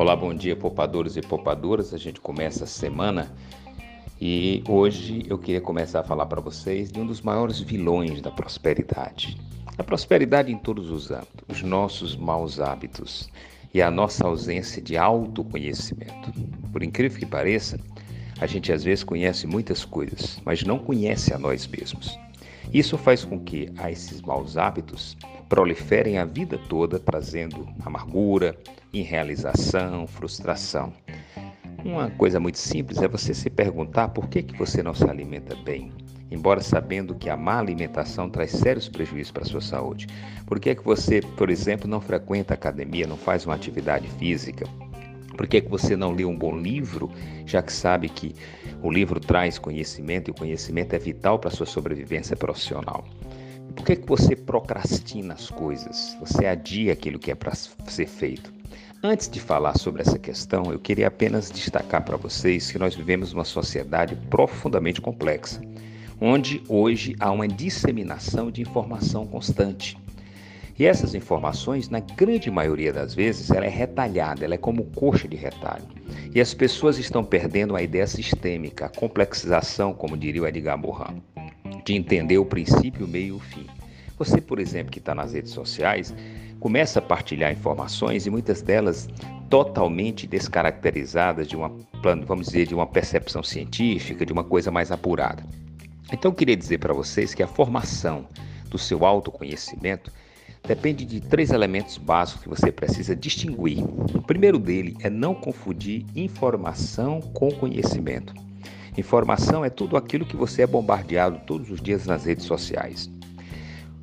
Olá, bom dia, poupadores e poupadoras. A gente começa a semana e hoje eu queria começar a falar para vocês de um dos maiores vilões da prosperidade. A prosperidade em todos os âmbitos, os nossos maus hábitos e a nossa ausência de autoconhecimento. Por incrível que pareça, a gente às vezes conhece muitas coisas, mas não conhece a nós mesmos. Isso faz com que a esses maus hábitos proliferem a vida toda, trazendo amargura, irrealização, frustração. Uma coisa muito simples é você se perguntar por que, que você não se alimenta bem, embora sabendo que a má alimentação traz sérios prejuízos para a sua saúde. Por que, que você, por exemplo, não frequenta a academia, não faz uma atividade física? Por que, que você não lê um bom livro, já que sabe que o livro traz conhecimento e o conhecimento é vital para a sua sobrevivência profissional? Por que, que você procrastina as coisas? Você adia aquilo que é para ser feito? Antes de falar sobre essa questão, eu queria apenas destacar para vocês que nós vivemos uma sociedade profundamente complexa, onde hoje há uma disseminação de informação constante. E essas informações, na grande maioria das vezes, ela é retalhada, ela é como coxa de retalho. E as pessoas estão perdendo a ideia sistêmica, a complexização, como diria o Edgar Morin de entender o princípio, o meio e o fim. Você, por exemplo, que está nas redes sociais, começa a partilhar informações e muitas delas totalmente descaracterizadas de uma, vamos dizer, de uma percepção científica, de uma coisa mais apurada. Então, eu queria dizer para vocês que a formação do seu autoconhecimento depende de três elementos básicos que você precisa distinguir. O primeiro dele é não confundir informação com conhecimento. Informação é tudo aquilo que você é bombardeado todos os dias nas redes sociais.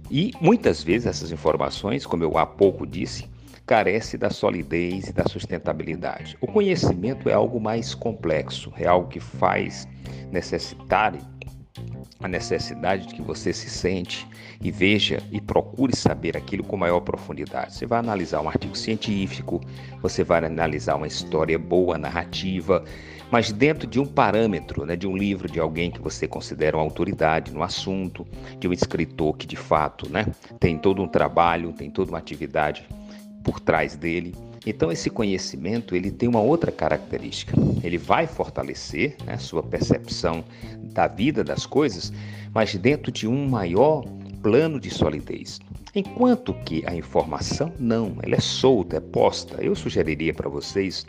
E muitas vezes essas informações, como eu há pouco disse, carece da solidez e da sustentabilidade. O conhecimento é algo mais complexo, é algo que faz necessitar a necessidade de que você se sente e veja e procure saber aquilo com maior profundidade. Você vai analisar um artigo científico, você vai analisar uma história boa, narrativa, mas dentro de um parâmetro, né, de um livro de alguém que você considera uma autoridade no assunto, de um escritor que de fato né, tem todo um trabalho, tem toda uma atividade por trás dele. Então esse conhecimento ele tem uma outra característica. Ele vai fortalecer né, sua percepção da vida das coisas, mas dentro de um maior plano de solidez. Enquanto que a informação não, ela é solta, é posta. Eu sugeriria para vocês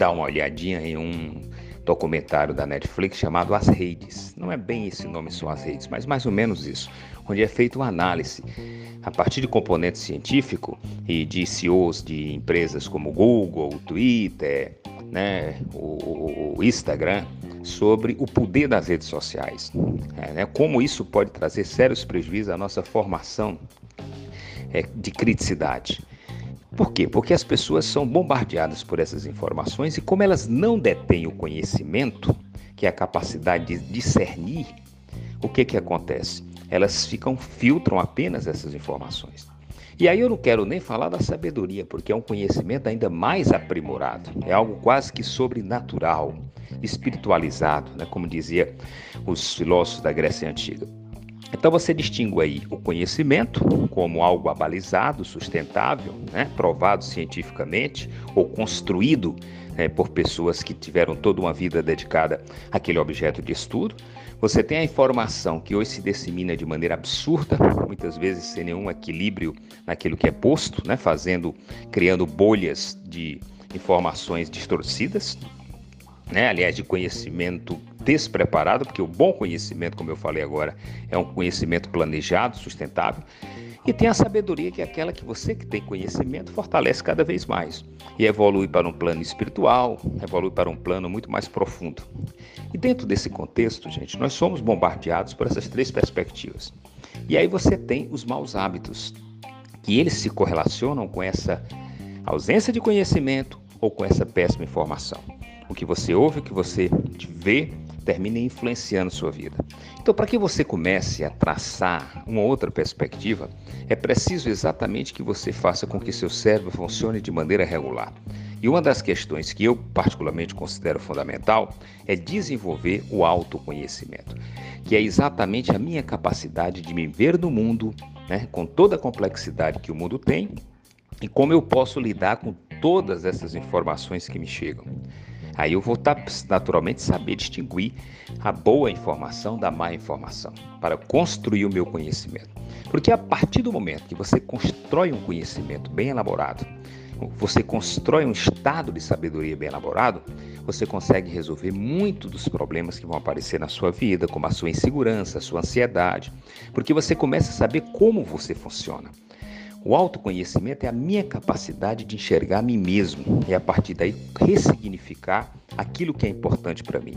dar uma olhadinha em um documentário da Netflix chamado As Redes. Não é bem esse nome são as redes, mas mais ou menos isso, onde é feita uma análise a partir de componente científico e de CEOs de empresas como Google, Twitter, né, o, o Instagram, sobre o poder das redes sociais, é, né, como isso pode trazer sérios prejuízos à nossa formação é, de criticidade. Por quê? Porque as pessoas são bombardeadas por essas informações e, como elas não detêm o conhecimento, que é a capacidade de discernir, o que, que acontece? Elas ficam, filtram apenas essas informações. E aí eu não quero nem falar da sabedoria, porque é um conhecimento ainda mais aprimorado, é algo quase que sobrenatural, espiritualizado, né? como dizia os filósofos da Grécia Antiga. Então você distingue aí o conhecimento como algo abalizado, sustentável, né, provado cientificamente ou construído né, por pessoas que tiveram toda uma vida dedicada àquele objeto de estudo. Você tem a informação que hoje se dissemina de maneira absurda, muitas vezes sem nenhum equilíbrio naquilo que é posto, né, fazendo, criando bolhas de informações distorcidas, né? aliás, de conhecimento despreparado, porque o bom conhecimento, como eu falei agora, é um conhecimento planejado, sustentável. E tem a sabedoria, que é aquela que você que tem conhecimento fortalece cada vez mais e evolui para um plano espiritual, evolui para um plano muito mais profundo. E dentro desse contexto, gente, nós somos bombardeados por essas três perspectivas. E aí você tem os maus hábitos, que eles se correlacionam com essa ausência de conhecimento ou com essa péssima informação. O que você ouve, o que você vê, termina influenciando sua vida. Então, para que você comece a traçar uma outra perspectiva, é preciso exatamente que você faça com que seu cérebro funcione de maneira regular. E uma das questões que eu particularmente considero fundamental é desenvolver o autoconhecimento, que é exatamente a minha capacidade de me ver no mundo, né, com toda a complexidade que o mundo tem, e como eu posso lidar com todas essas informações que me chegam. Aí eu vou tá, naturalmente saber distinguir a boa informação da má informação para construir o meu conhecimento. Porque a partir do momento que você constrói um conhecimento bem elaborado, você constrói um estado de sabedoria bem elaborado, você consegue resolver muito dos problemas que vão aparecer na sua vida, como a sua insegurança, a sua ansiedade, porque você começa a saber como você funciona. O autoconhecimento é a minha capacidade de enxergar a mim mesmo e a partir daí ressignificar aquilo que é importante para mim.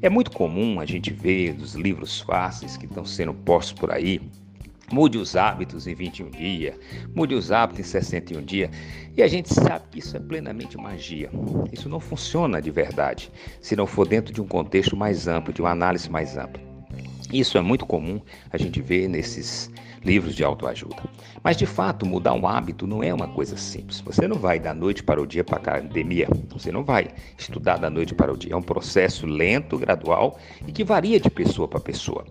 É muito comum a gente ver os livros fáceis que estão sendo postos por aí, Mude os hábitos em 21 dias, mude os hábitos em 61 dias. E a gente sabe que isso é plenamente magia. Isso não funciona de verdade se não for dentro de um contexto mais amplo, de uma análise mais ampla. Isso é muito comum a gente ver nesses livros de autoajuda. Mas de fato, mudar um hábito não é uma coisa simples. Você não vai da noite para o dia para a academia, você não vai estudar da noite para o dia. É um processo lento, gradual e que varia de pessoa para pessoa.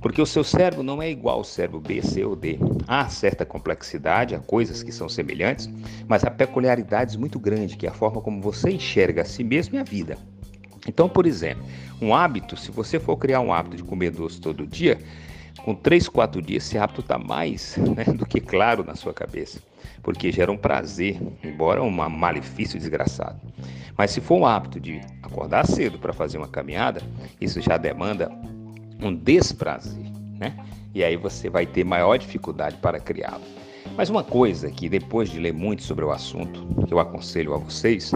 Porque o seu cérebro não é igual ao cérebro B, C ou D. Há certa complexidade, há coisas que são semelhantes, mas há peculiaridades muito grandes, que é a forma como você enxerga a si mesmo e a vida. Então, por exemplo, um hábito, se você for criar um hábito de comer doce todo dia, com três, quatro dias, esse hábito está mais né, do que claro na sua cabeça, porque gera um prazer, embora um malefício desgraçado. Mas se for um hábito de acordar cedo para fazer uma caminhada, isso já demanda um desprazer, né? E aí você vai ter maior dificuldade para criá-lo. Mas uma coisa que depois de ler muito sobre o assunto, que eu aconselho a vocês,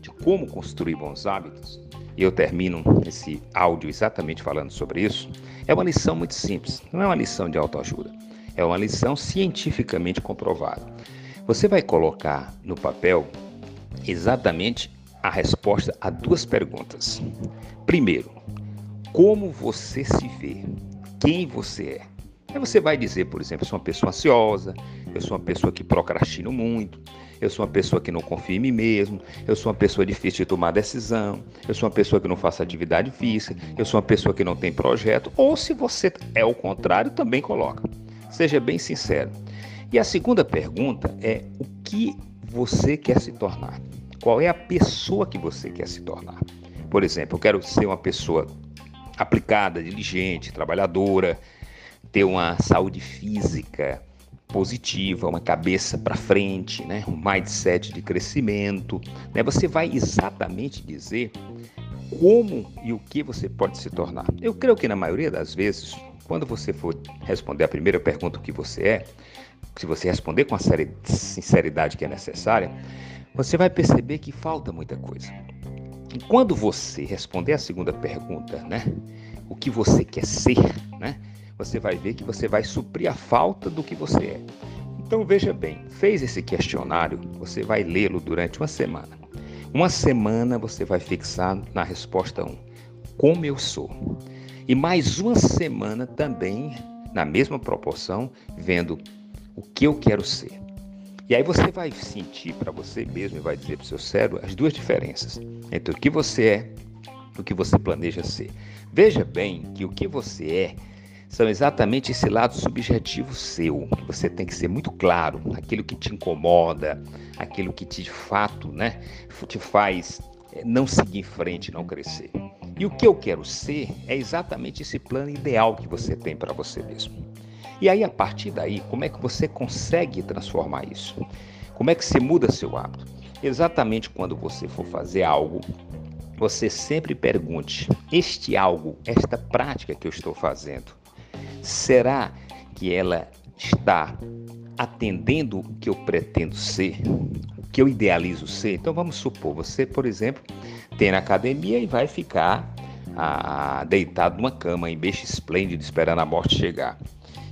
de como construir bons hábitos, e eu termino esse áudio exatamente falando sobre isso, é uma lição muito simples, não é uma lição de autoajuda, é uma lição cientificamente comprovada. Você vai colocar no papel exatamente a resposta a duas perguntas. Primeiro, como você se vê? Quem você é? Aí você vai dizer, por exemplo, eu sou uma pessoa ansiosa, eu sou uma pessoa que procrastino muito, eu sou uma pessoa que não confia em mim mesmo, eu sou uma pessoa difícil de tomar decisão, eu sou uma pessoa que não faz atividade física, eu sou uma pessoa que não tem projeto, ou se você é o contrário, também coloca. Seja bem sincero. E a segunda pergunta é o que você quer se tornar? Qual é a pessoa que você quer se tornar? Por exemplo, eu quero ser uma pessoa aplicada, diligente, trabalhadora, ter uma saúde física, positiva, uma cabeça para frente, né? um mindset de crescimento. Né? Você vai exatamente dizer como e o que você pode se tornar. Eu creio que na maioria das vezes, quando você for responder a primeira pergunta o que você é, se você responder com a sinceridade que é necessária, você vai perceber que falta muita coisa. E quando você responder a segunda pergunta, né, o que você quer ser, né, você vai ver que você vai suprir a falta do que você é. Então veja bem, fez esse questionário, você vai lê-lo durante uma semana. Uma semana você vai fixar na resposta 1, como eu sou. E mais uma semana também, na mesma proporção, vendo o que eu quero ser. E aí você vai sentir para você mesmo e vai dizer para o seu cérebro as duas diferenças entre o que você é e o que você planeja ser. Veja bem que o que você é são exatamente esse lado subjetivo seu, que você tem que ser muito claro, aquilo que te incomoda, aquilo que te, de fato né, te faz eh, não seguir em frente, não crescer. E o que eu quero ser é exatamente esse plano ideal que você tem para você mesmo. E aí, a partir daí, como é que você consegue transformar isso? Como é que você muda seu hábito? Exatamente quando você for fazer algo, você sempre pergunte: este algo, esta prática que eu estou fazendo, Será que ela está atendendo o que eu pretendo ser, o que eu idealizo ser? Então vamos supor, você, por exemplo, tem na academia e vai ficar ah, deitado numa cama em beijo esplêndido esperando a morte chegar.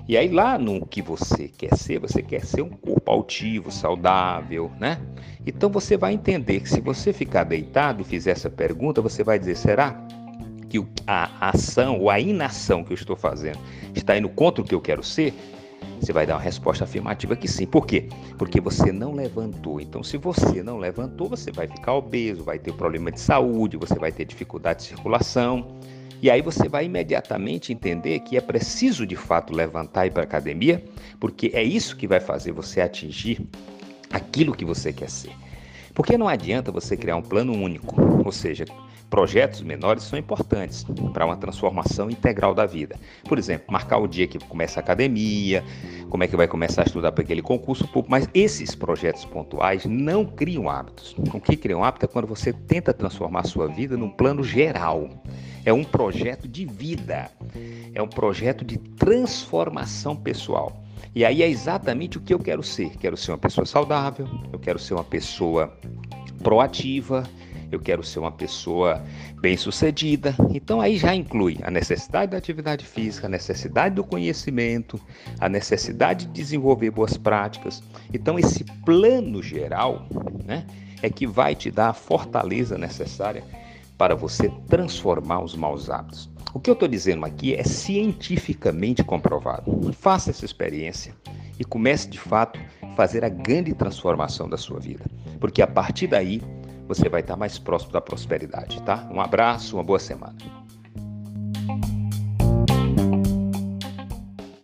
E aí lá no que você quer ser, você quer ser um corpo altivo, saudável, né? Então você vai entender que se você ficar deitado e fizer essa pergunta, você vai dizer, será que a ação ou a inação que eu estou fazendo está indo contra o que eu quero ser, você vai dar uma resposta afirmativa que sim. Por quê? Porque você não levantou. Então, se você não levantou, você vai ficar obeso, vai ter problema de saúde, você vai ter dificuldade de circulação. E aí você vai imediatamente entender que é preciso de fato levantar e ir para a academia, porque é isso que vai fazer você atingir aquilo que você quer ser. Porque não adianta você criar um plano único, ou seja, projetos menores são importantes para uma transformação integral da vida. Por exemplo, marcar o dia que começa a academia, como é que vai começar a estudar para aquele concurso público, mas esses projetos pontuais não criam hábitos. O que criam hábito é quando você tenta transformar a sua vida num plano geral. É um projeto de vida, é um projeto de transformação pessoal. E aí é exatamente o que eu quero ser. Quero ser uma pessoa saudável, eu quero ser uma pessoa proativa, eu quero ser uma pessoa bem-sucedida. Então aí já inclui a necessidade da atividade física, a necessidade do conhecimento, a necessidade de desenvolver boas práticas. Então esse plano geral, né, é que vai te dar a fortaleza necessária para você transformar os maus hábitos. O que eu estou dizendo aqui é cientificamente comprovado. Faça essa experiência e comece de fato a fazer a grande transformação da sua vida, porque a partir daí você vai estar mais próximo da prosperidade, tá? Um abraço, uma boa semana.